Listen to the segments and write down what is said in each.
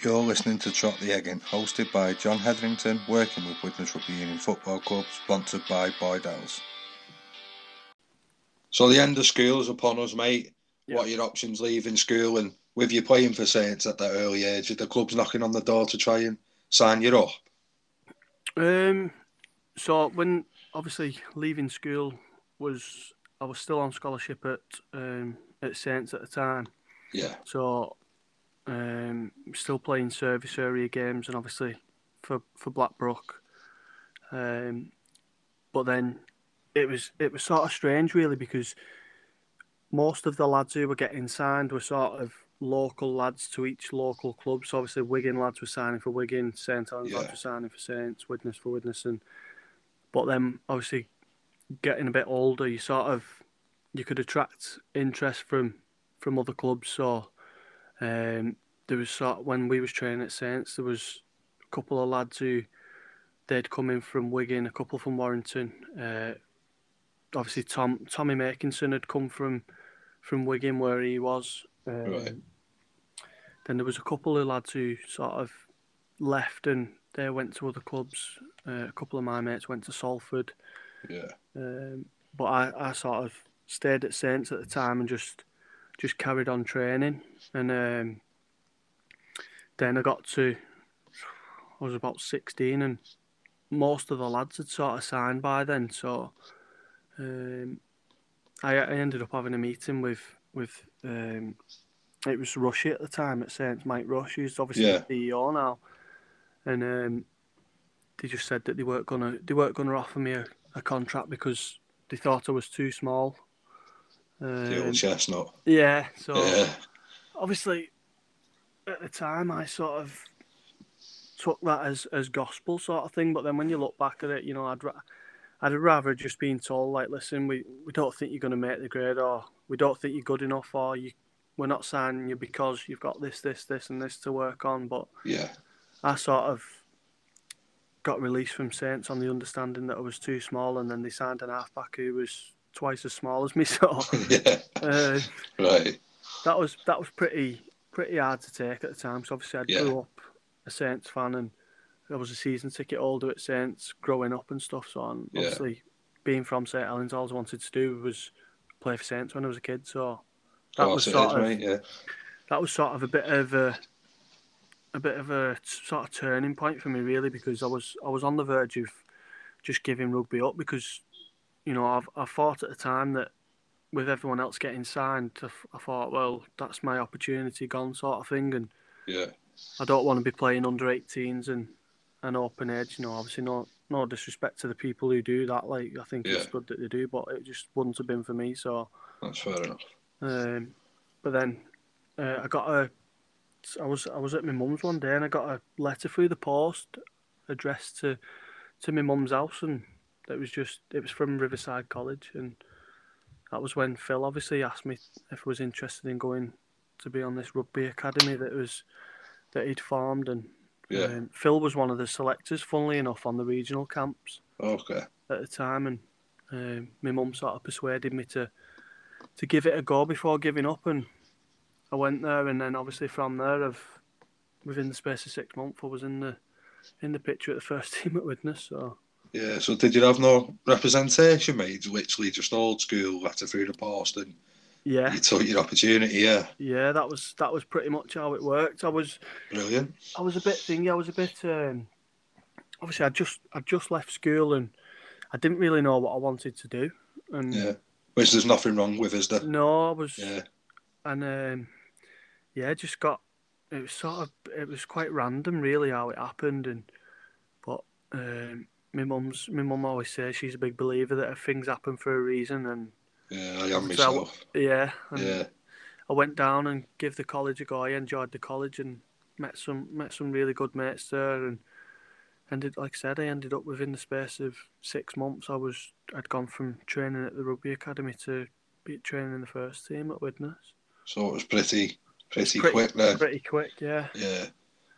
You're listening to Trot the Egging, hosted by John Hetherington, working with Widnes Rugby Union Football Club, sponsored by Boydell's. So the end of school is upon us, mate. What are your options leaving school and with you playing for Saints at that early age? Are the clubs knocking on the door to try and sign you up? Um, so when obviously leaving school was I was still on scholarship at um, at Saints at the time. Yeah. So um, still playing service area games and obviously for for Blackbrook. Um, but then it was it was sort of strange really because most of the lads who were getting signed were sort of local lads to each local club. So obviously Wigan lads were signing for Wigan, St Helens Yeah. lads were signing for Saints, Widnes for Widnes, and but then obviously getting a bit older, you sort of you could attract interest from from other clubs. So um, there was sort when we was training at Saints, there was a couple of lads who they'd come in from Wigan, a couple from Warrington. Uh, obviously, Tom Tommy Makinson had come from from Wigan where he was. Um, Right. Then there was a couple of lads who sort of left and they went to other clubs. Uh, a couple of my mates went to Salford. Yeah. Um, but I, I sort of stayed at Saints at the time and just just carried on training. And um, then I got to, I was about 16 and most of the lads had sort of signed by then. So um, I, I ended up having a meeting with, with um, it was Rushy at the time at Saints, Mike Rush, who's obviously Yeah. the CEO now. And um, they just said that they weren't gonna they weren't gonna offer me a, a contract because they thought I was too small. The Um, old chestnut. yeah, so Yeah. obviously at the time I sort of took that as, as gospel sort of thing, but then when you look back at it, you know, I'd ra- I'd rather just been told like, listen, we, we don't think you're going to make the grade, or we don't think you're good enough, or you we're not signing you because you've got this, this, this, and this to work on. But Yeah. I sort of got released from Saints on the understanding that I was too small, and then they signed an halfback who was twice as small as me. So yeah. uh, Right. that was that was pretty pretty hard to take at the time. So obviously I Yeah. grew up a Saints fan, and I was a season ticket holder at Saints growing up and stuff. So and Yeah. obviously being from St Helens, all I wanted to do was play for Saints when I was a kid. So that Of was sort of. Yeah. that was sort of a bit of a a bit of a sort of turning point for me really because I was I was on the verge of just giving rugby up because you know I've, I thought at the time that with everyone else getting signed I thought well that's my opportunity gone sort of thing and Yeah. I don't want to be playing under 18s and an open edge you know obviously no no disrespect to the people who do that like I think it's good that they do but it just wouldn't have been for me so That's fair enough. um, but then uh, I got a. I was I was at my mum's one day and I got a letter through the post addressed to to my mum's house and it was just it was from Riverside College and that was when Phil obviously asked me if I was interested in going to be on this rugby academy that was that he'd formed and Yeah. um, Phil was one of the selectors funnily enough on the regional camps Okay. at the time, and um, my mum sort of persuaded me to to give it a go before giving up, and I went there, and then obviously from there, I've within the space of six months, I was in the in the picture at the first team at Widnes. So Yeah. So did you have no representation, mate? Literally just old school letter through the post and yeah, you took your opportunity. Yeah. yeah, that was that was pretty much how it worked. I was Brilliant. I was a bit thingy. I was a bit um, obviously I just I just left school and I didn't really know what I wanted to do, and Yeah. Which there's nothing wrong with, is there? no, I was Yeah. and um, yeah, just got it was sort of it was quite random really how it happened, and but um, my mum's my mum always says she's a big believer that if things happen for a reason, and Yeah. I am myself. yeah, Yeah. I went down and gave the college a go. I enjoyed the college and met some met some really good mates there, and ended like I said, I ended up within the space of six months. I was I'd gone from training at the rugby academy to be training in the first team at Widnes. So it was pretty, pretty, Pretty- quick then. Pretty quick, yeah. Yeah.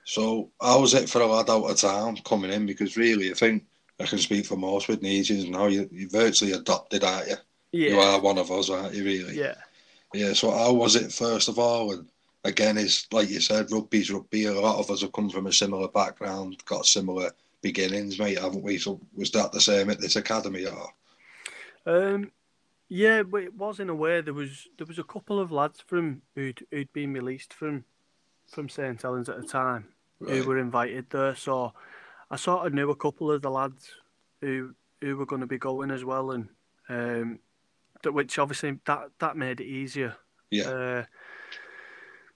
So how was it for a lad out of town coming in? Because really, I think I can speak for most Widnesians now. You you virtually adopted, aren't you? Yeah. You are one of us, aren't you? Really? Yeah. Yeah. So how was it first of all, and again, is like you said, rugby's rugby. A lot of us have come from a similar background, got similar beginnings, mate, haven't we? So was that the same at this academy, or? Um, yeah, but it was in a way. There was there was a couple of lads from who'd who'd been released from from St Helens at the time right. who were invited there. So I sort of knew a couple of the lads who who were going to be going as well, and um, which obviously that that made it easier. Yeah. Uh,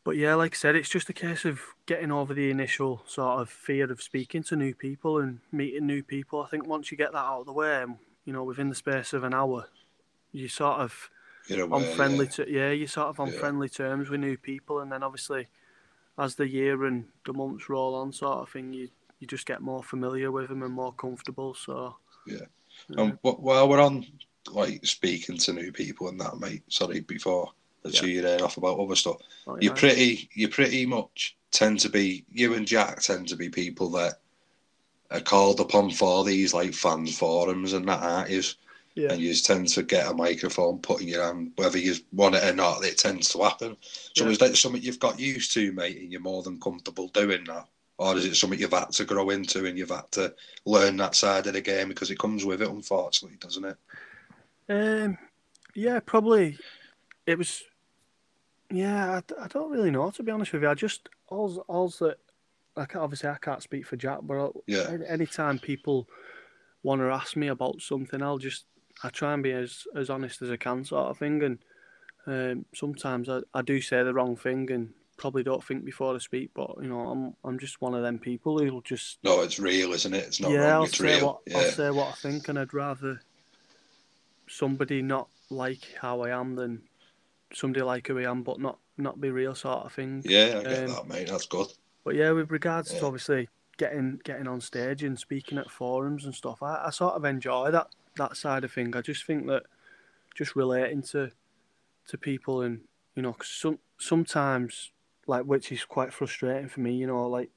but yeah, like I said, it's just a case of getting over the initial sort of fear of speaking to new people and meeting new people. I think once you get that out of the way, you know, within the space of an hour, you sort of aware, on friendly, yeah. yeah, you're sort of on yeah. friendly terms with new people, and then obviously, as the year and the months roll on, sort of thing, you you just get more familiar with them and more comfortable. So yeah. yeah. Um, while we're on like speaking to new people and that, mate. Sorry, before I yeah. you there off about other stuff. Oh, yeah. You're pretty, you pretty much tend to be you and Jack tend to be people that are called upon for these like fans forums and that, aren't you? Yeah. And you just tend to get a microphone put in your hand, whether you want it or not. It tends to happen. So yeah. is that something you've got used to, mate, and you're more than comfortable doing now? Or is it something you've had to grow into and you've had to learn that side of the game because it comes with it, unfortunately, doesn't it? Um, yeah, probably. It was. Yeah, I, I don't really know to be honest with you. I just all all that. Like obviously I can't speak for Jack, but yeah. anytime people want to ask me about something, I'll just I try and be as as honest as I can, sort of thing. And um, sometimes I, I do say the wrong thing and probably don't think before I speak. But you know, I'm I'm just one of them people who'll just no, it's real, isn't it? It's not yeah, wrong. I'll it's say real. What, yeah. I'll say what I think, and I'd rather somebody not like how I am than somebody like who I am, but not not be real sort of thing. Yeah, I get um, that, mate. That's good. But yeah, with regards yeah. to obviously getting getting on stage and speaking at forums and stuff, I, I sort of enjoy that that side of thing. I just think that just relating to to people and you know, cause some sometimes like which is quite frustrating for me. You know, like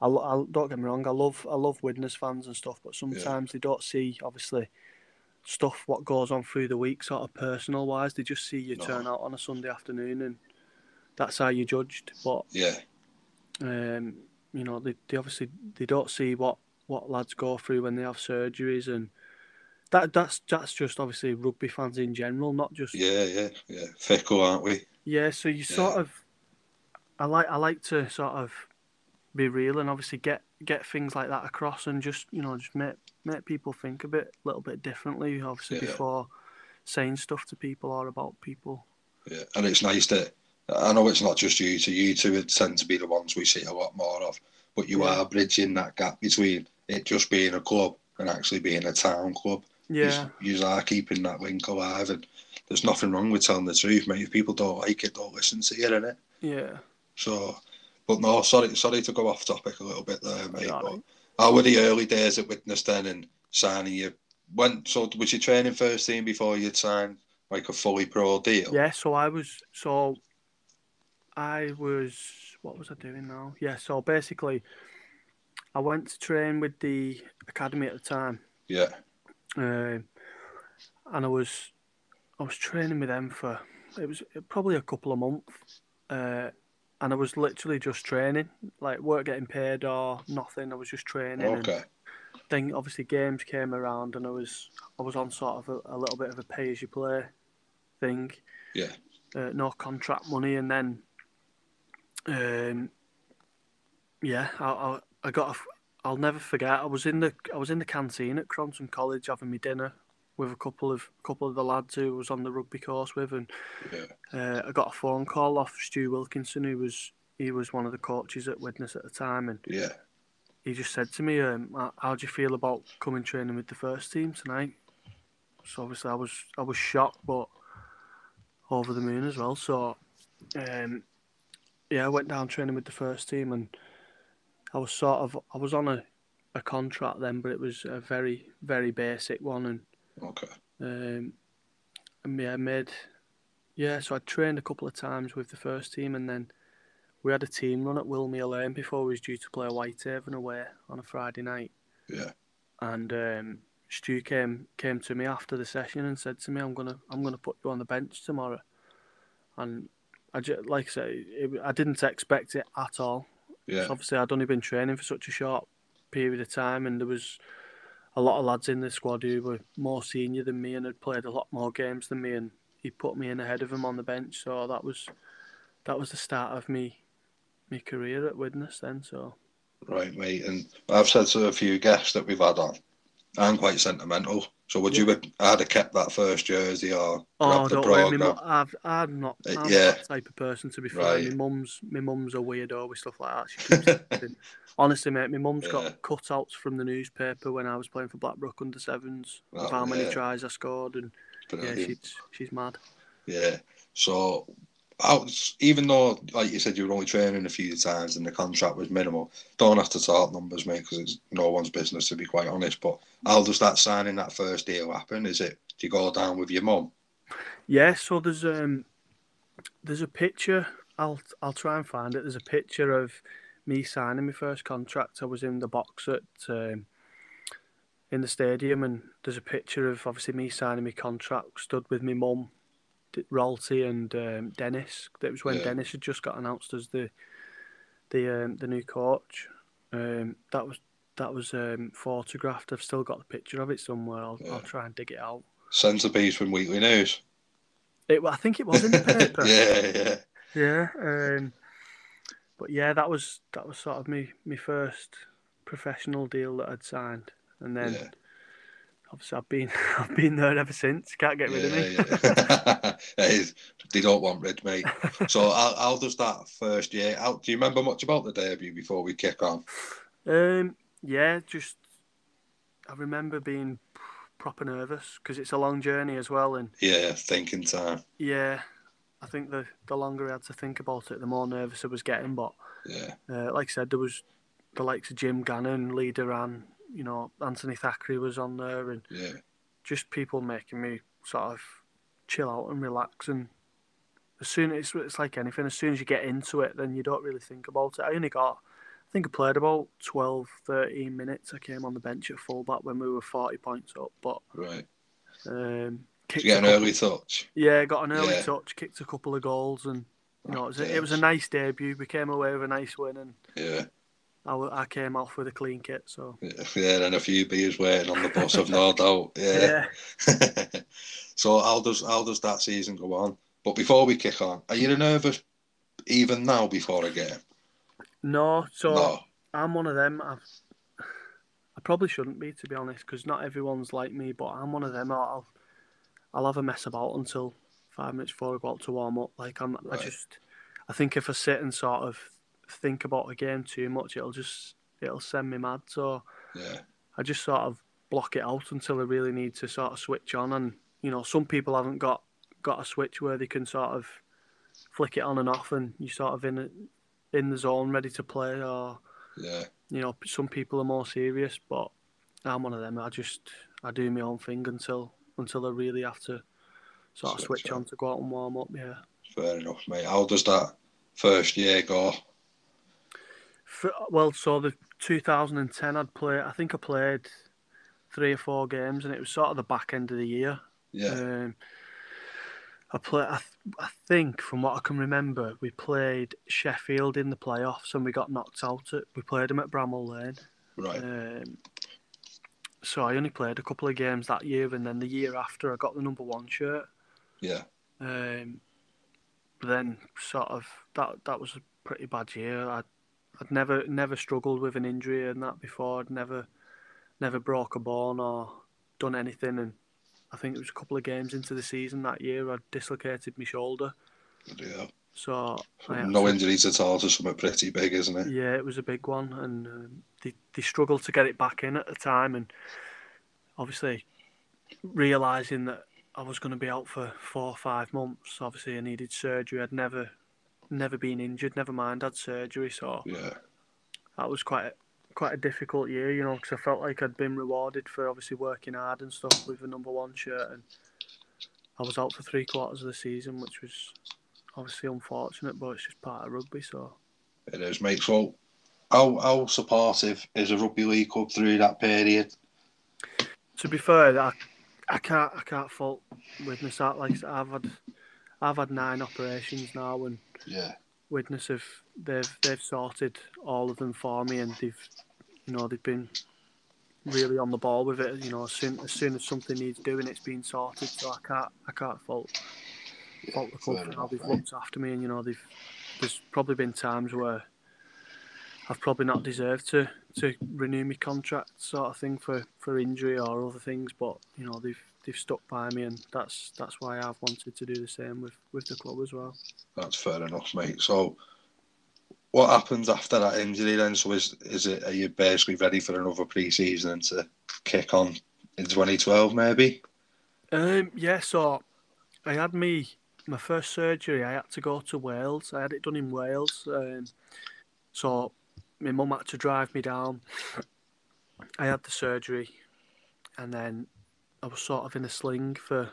I, I don't get me wrong, I love I love Widnes fans and stuff, but sometimes yeah. they don't see obviously stuff what goes on through the week, sort of personal wise. They just see you no. turn out on a Sunday afternoon, and that's how you're judged. But yeah, um, you know, they, they obviously they don't see what what lads go through when they have surgeries and. That, that's that's just obviously rugby fans in general, not just yeah, yeah, yeah. Fickle, aren't we? Yeah, so you yeah. sort of, I like I like to sort of be real and obviously get get things like that across and just you know just make make people think a bit, a little bit differently. Obviously, yeah. before saying stuff to people or about people. Yeah, and it's nice that I know it's not just you to you two tend to be the ones we see a lot more of, but you yeah. are bridging that gap between it just being a club and actually being a town club. Yeah, you, you are keeping that link alive, and there's nothing wrong with telling the truth, mate. If people don't like it, don't listen to you, innit? Yeah. So, but no, sorry, sorry to go off topic a little bit there, mate. But how were the early days at Widnes then and signing you? Went so was you training first team before you'd signed like a fully pro deal? Yeah, so I was so I was what was I doing now? Yeah, so basically I went to train with the academy at the time. Yeah. Uh, and I was I was training with them for it was probably a couple of months. Uh, and I was literally just training, like weren't getting paid or nothing. I was just training. Okay. And then obviously games came around, and I was I was on sort of a, a little bit of a pay as you play thing. Yeah. Uh, no contract money, and then, um, yeah, I, I, I got a, I'll never forget. I was in the I was in the canteen at Cronton College having my dinner with a couple of couple of the lads who was on the rugby course with, and yeah. uh, I got a phone call off Stu Wilkinson, who was he was one of the coaches at Widnes at the time, and yeah, he just said to me, um, "How do you feel about coming training with the first team tonight?" So obviously I was I was shocked, but over the moon as well. So um, yeah, I went down training with the first team, and I was sort of I was on a a contract then, but it was a very very basic one, and Okay. Um, and yeah, I made yeah. So I trained a couple of times with the first team, and then we had a team run at Wilmere Lane before we was due to play Whitehaven away on a Friday night. Yeah. And um, Stu came came to me after the session and said to me, "I'm gonna I'm gonna put you on the bench tomorrow." And I just, like I say, it, I didn't expect it at all. Yeah. Obviously, I'd only been training for such a short period of time, and there was a lot of lads in the squad who were more senior than me and had played a lot more games than me, and he put me in ahead of him on the bench. So that was that was the start of me my career at Widnes then. So right, mate. And I've said to a few guests that we've had on, I'm quite sentimental. So would yeah. you have, I'd have kept that first jersey or oh, don't worry, I've, I'm not uh, I'm yeah. that type of person to be fair. Right. My mum's my mum's a weirdo with stuff like that. She keeps Honestly, mate, my mum's yeah. got cutouts from the newspaper when I was playing for Blackbrook under sevens oh, of how many tries I scored, and Brilliant. yeah, she's she's mad. Yeah. So even though, like you said, you were only training a few times and the contract was minimal, don't have to talk numbers, mate, because it's no one's business, to be quite honest. But how does that signing that first deal happen? Is it, do you go down with your mum? Yeah, so there's um there's a picture. I'll I'll try and find it. There's a picture of me signing my first contract. I was in the box at um, in the stadium, and there's a picture of obviously me signing my contract, stood with my mum Ralty and um, Dennis. That was when yeah. Dennis had just got announced as the the um, the new coach. Um, that was that was um, photographed. I've still got the picture of it somewhere. I'll, yeah. I'll try and dig it out. Centerpiece from Weekly News. It, I think it was in the paper. yeah, yeah, yeah. Um, but yeah, that was that was sort of me my first professional deal that I'd signed, and then. Yeah obviously I've been I've been there ever since. Can't get rid yeah, of me. Yeah. they don't want rid, mate. So how, how does that first year? How, do you remember much about the debut before we kick on? Um, yeah, just I remember being proper nervous because it's a long journey as well, and yeah, thinking time. Yeah, I think the the longer I had to think about it, the more nervous I was getting. But yeah, uh, like I said, there was the likes of Jim Gannon, Lee Doran, you know, Anthony Thackeray was on there, and yeah. just people making me sort of chill out and relax. And as soon as it's like anything, as soon as you get into it, then you don't really think about it. I only got, I think I played about 12, 13 minutes. I came on the bench at fullback when we were 40 points up, but right. Um, Did you get an couple, early touch? Yeah, got an early yeah. touch, kicked a couple of goals, and you know, it was, a, it was a nice debut. We came away with a nice win, and yeah, I, I came off with a clean kit. So yeah, and a few beers waiting on the bus, I've no doubt. Yeah. yeah. so how does how does that season go on? But before we kick on, are you nervous even now before a game? No. So no. I'm one of them. I've, I probably shouldn't be to be honest, because not everyone's like me. But I'm one of them. I'll I'll have a mess about until five minutes before I go out to warm up. Like I'm, right. I just, I think if I sit and sort of think about a game too much, it'll just it'll send me mad. So yeah, I just sort of block it out until I really need to sort of switch on. And you know, some people haven't got got a switch where they can sort of flick it on and off, and you sort of in in the zone, ready to play. Or yeah, you know, some people are more serious, but I'm one of them. I just I do my own thing until until I really have to sort of switch, switch on to go out and warm up. Yeah. Fair enough, mate. How does that first year go? For, well, so the 2010, I'd play. I think I played three or four games, and it was sort of the back end of the year. Yeah. Um, I play. I, th- I think from what I can remember, we played Sheffield in the playoffs, and we got knocked out. At, we played them at Bramall Lane. Right. Um, so I only played a couple of games that year, and then the year after, I got the number one shirt. Yeah. Um, but then sort of that that was a pretty bad year. I I'd never never struggled with an injury and that before. I'd never never broke a bone or done anything. And I think it was a couple of games into the season that year I dislocated my shoulder. Yeah. So no injuries at all, just something pretty big, isn't it? Yeah, it was a big one, and um, they they struggled to get it back in at the time, and obviously realizing that I was going to be out for four or five months. Obviously, I needed surgery. I'd never never been injured, never mind had surgery. So yeah, that was quite a, quite a difficult year, you know, because I felt like I'd been rewarded for obviously working hard and stuff with the number one shirt, and I was out for three quarters of the season, which was obviously unfortunate, but it's just part of rugby. So it is, mate. So how how supportive is a rugby league club through that period? To be fair, I, I can't I can't fault Widnes that. Like I've had I've had nine operations now, and yeah, Widnes have they've they've sorted all of them for me, and they've you know they've been really on the ball with it. You know, as soon as soon as something needs doing, it's been sorted. So I can't I can't fault fault the club for how they've looked after me, and you know they've there's probably been times where I've probably not deserved to to renew my contract, sort of thing, for, for injury or other things. But you know they've they've stuck by me, and that's that's why I've wanted to do the same with with the club as well. That's fair enough, mate. So. What happens after that injury then? So is is it are you basically ready for another pre-season to kick on in 2012 maybe? Um, yeah, so I had me my first surgery. I had to go to Wales. I had it done in Wales. Um, so my mum had to drive me down. I had the surgery, and then I was sort of in a sling for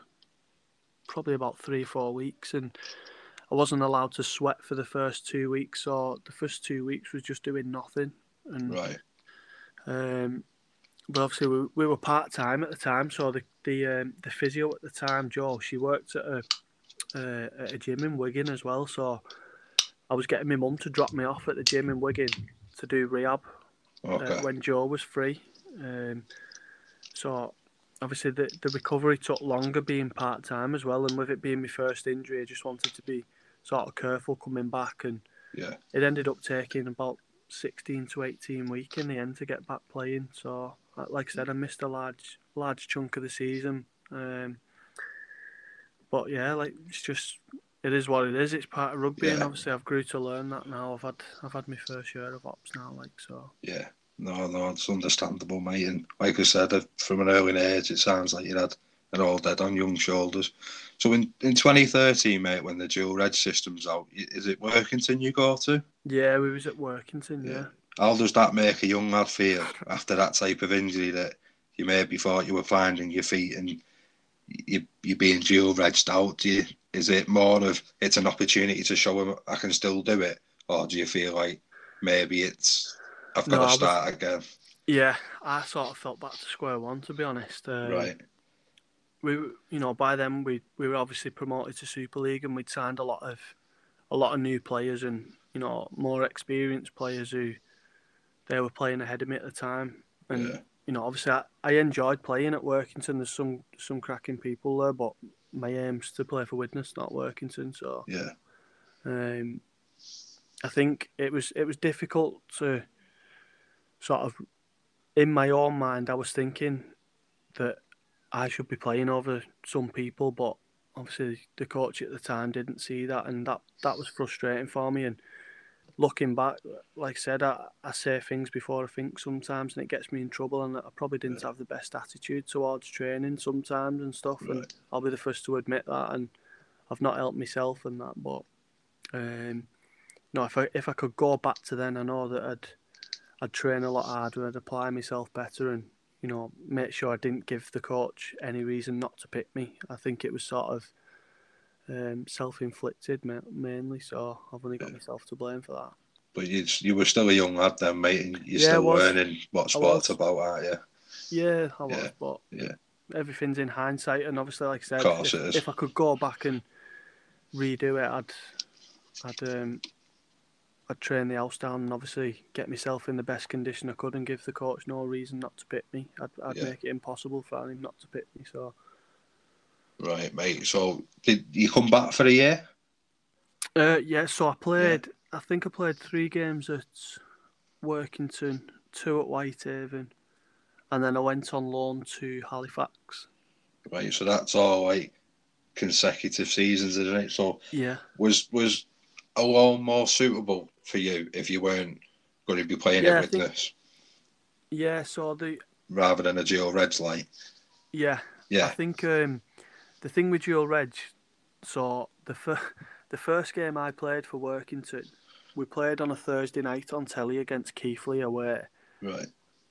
probably about three or four weeks, and I wasn't allowed to sweat for the first two weeks. or the first two weeks was just doing nothing. And, right. Um, but obviously we, we were part time at the time, so the the um, the physio at the time, Joe, she worked at a uh, at a gym in Wigan as well. So I was getting my mum to drop me off at the gym in Wigan to do rehab uh, okay. uh, when Joe was free. Um, so obviously the the recovery took longer being part time as well, and with it being my first injury, I just wanted to be sort of careful coming back, and yeah, it ended up taking about sixteen to eighteen week in the end to get back playing. So like I said, I missed a large large chunk of the season. Um, but yeah, like it's just it is what it is. It's part of rugby, yeah. and obviously I've grew to learn that now. I've had I've had my first year of ops now, like so. Yeah, no, no, it's understandable, mate. And like I said, uh, from an early age, it sounds like you had it all dead on young shoulders. So in, in 2013, mate, when the dual reg system's out, is it Workington you go to? Yeah, we was at Workington. Yeah. yeah. How does that make a young lad feel after that type of injury that you maybe thought you were finding your feet and you you being dual regged out? Do you is it more of it's an opportunity to show him I can still do it, or do you feel like maybe it's I've got no, to start was, again? Yeah, I sort of felt back to square one to be honest. Um, right. We, you know, by then we we were obviously promoted to Super League and we'd signed a lot of a lot of new players and you know more experienced players who they were playing ahead of me at the time. And yeah. you know, obviously I, I enjoyed playing at Workington. There's some some cracking people there, but my aim's to play for Widnes, not Workington. So yeah, um, I think it was it was difficult to sort of in my own mind. I was thinking that I should be playing over some people, but obviously the coach at the time didn't see that, and that that was frustrating for me. And looking back, like I said, I, I say things before I think sometimes, and it gets me in trouble. And I probably didn't have the best attitude towards training sometimes and stuff. Right. And I'll be the first to admit that. And I've not helped myself and that. But um, no, if I if I could go back to then, I know that I'd I'd train a lot harder, I'd apply myself better, and you know make sure I didn't give the coach any reason not to pick me. I think it was sort of um, self-inflicted mainly, so I've only got myself to blame for that. But you you were still a young lad then, mate, and you're yeah, still learning what sport's about, aren't you? Yeah, I was, yeah. but yeah, everything's in hindsight, and obviously, like I said, if, if, I could go back and redo it, I'd, I'd, um, I'd train the house down and obviously get myself in the best condition I could, and give the coach no reason not to pick me. I'd, I'd yeah. make it impossible for him not to pick me. So. Right, mate. So did you come back for a year? Uh, yeah. So I played. Yeah. I think I played three games at Workington, two at Whitehaven, and then I went on loan to Halifax. Right. So that's all like consecutive seasons, isn't it? So yeah. Was was a lot more suitable for you if you weren't going to be playing yeah, it with think, this? Yeah. So the rather than a dual Reds light. Yeah. Yeah. I think um, the thing with dual reg, so the fir- the first game I played for Workington, we played on a Thursday night on telly against Keighley away. Right.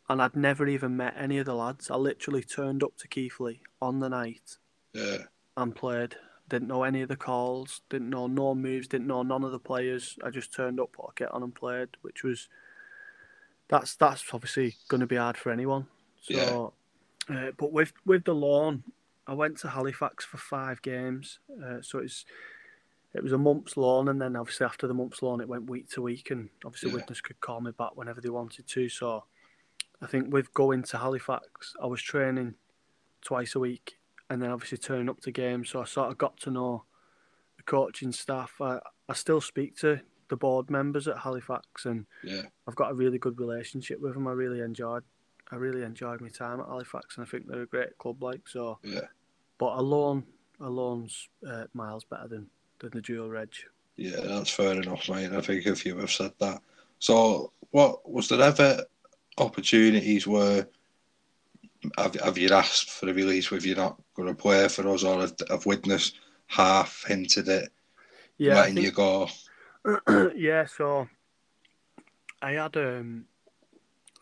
And I'd never even met any of the lads. I literally turned up to Keighley on the night. Yeah. And played. Didn't know any of the calls. Didn't know no moves. Didn't know none of the players. I just turned up, put a get on, and played, which was. That's that's obviously going to be hard for anyone. So, yeah. Uh, but with with the loan, I went to Halifax for five games. Uh, so it's it was a month's loan, and then obviously after the month's loan, it went week to week, and obviously Yeah. Widnes could call me back whenever they wanted to. So I think with going to Halifax, I was training twice a week, and then obviously turning up to games. So I sort of got to know the coaching staff. I, I still speak to the board members at Halifax, and Yeah. I've got a really good relationship with them. I really enjoyed, I really enjoyed my time at Halifax, and I think they're a great club. Like so, Yeah. but alone, alone's uh, miles better than than the dual reg. Yeah, that's fair enough, mate. I think a few have said that. So, what was there ever opportunities where have, have you asked for a release if you're not going to play for us, or have, have Widnes half hinted it, Yeah, letting think- you go? yeah, so I had um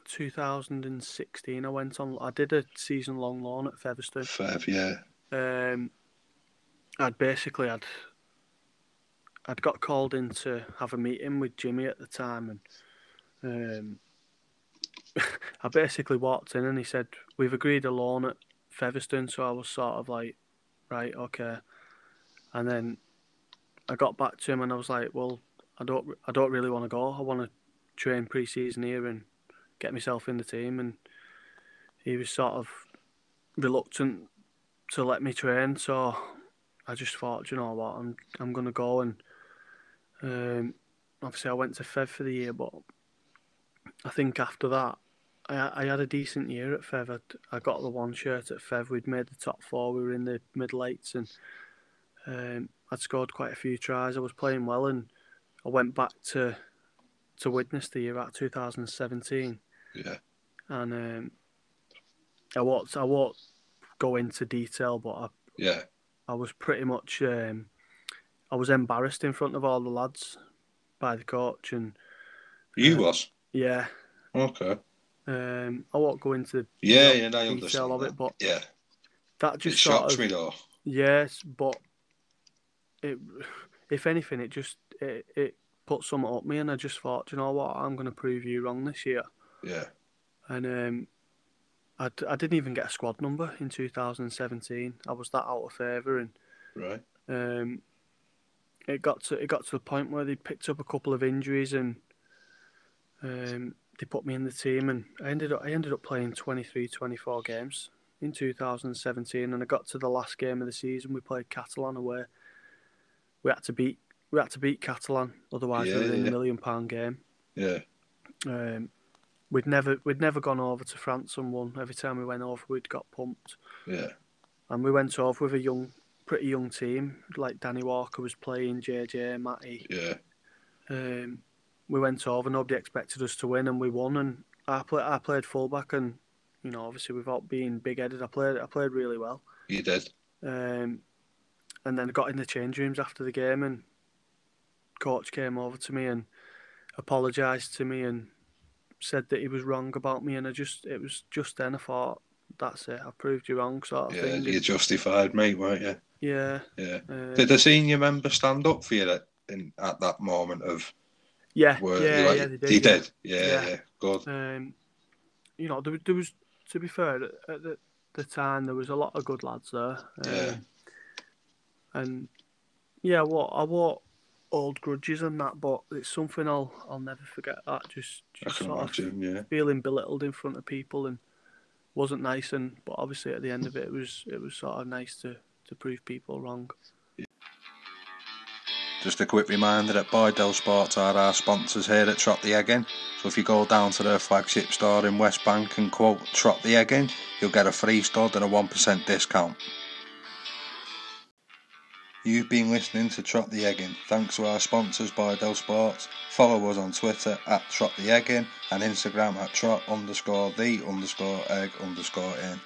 2016. I went on. I did a season long loan at Featherstone. Fair, yeah, Um, I'd basically had I'd got called in to have a meeting with Jimmy at the time, and um, I basically walked in and he said we've agreed a loan at Featherstone. So I was sort of like, right, okay, and then I got back to him and I was like, well, I don't I don't really want to go. I want to train pre-season here and get myself in the team, and he was sort of reluctant to let me train. So I just thought, you know what, I'm I'm gonna go and um, obviously I went to Fev for the year, but I think after that I I had a decent year at Fev. I'd, I got the one shirt at Fev. We'd made the top four. We were in the middle eights and um, I'd scored quite a few tries. I was playing well and I went back to to Widnes the year at 2017 yeah, and um, I won't I won't go into detail, but I, yeah, I was pretty much um, I was embarrassed in front of all the lads by the coach, and you Uh, was yeah, okay. Um, I won't go into Yeah, you yeah, know, I detail understand of that. it, but Yeah, that just sort shocks of me though. yes, but it if anything, it just it, it put something up me, and I just thought, "Do you know what, I'm going to prove you wrong this year. Yeah, and um, I didn't even get a squad number in 2017. I was that out of favour, and right. um, it got to it got to the point where they picked up a couple of injuries, and um, they put me in the team, and I ended up I ended up playing 23, 24 games in 2017, and I got to the last game of the season. We played Catalan away. We had to beat we had to beat Catalan, otherwise Yeah, we were in yeah. a million pound game. Yeah, Um, we'd never we'd never gone over to France and won. Every time we went over, we'd got pumped. yeah, And we went over with a young, pretty young team. Like Danny Walker was playing, JJ, Matty. yeah, Um, we went over. Nobody expected us to win, and we won. And I play, I played fullback, and you know, obviously without being big-headed, I played I played really well. you did. Um, and then I got in the change rooms after the game, and coach came over to me and apologised to me and said that he was wrong about me. And I just, it was just then I thought, that's it, I proved you wrong, sort of Yeah, thing. you justified, mate, weren't you? yeah. Yeah. uh, Did the senior member stand up for you at, in, at that moment of yeah, where yeah, like, yeah, they did. he yeah. did? Yeah, yeah, Yeah. good. Um, you know, there, was- there was, to be fair, at the, the time there was a lot of good lads there. Yeah. Um, and yeah, what I won't grudges and that, but it's something I'll I'll never forget. That just, I just sort imagine, yeah. feeling belittled in front of people and wasn't nice. And but obviously at the end of it, it was it was sort of nice to to prove people wrong. Just a quick reminder that Boydell Sports are our sponsors here at Trot the Egging. So if you go down to their flagship store in West Bank and quote Trot the Egging, you'll get a free stud and a 1% discount. You've been listening to Trot the Egging. Thanks to our sponsors Boydell Sports. Follow us on Twitter at Trot the Egging and Instagram at Trot underscore the underscore egg underscore in.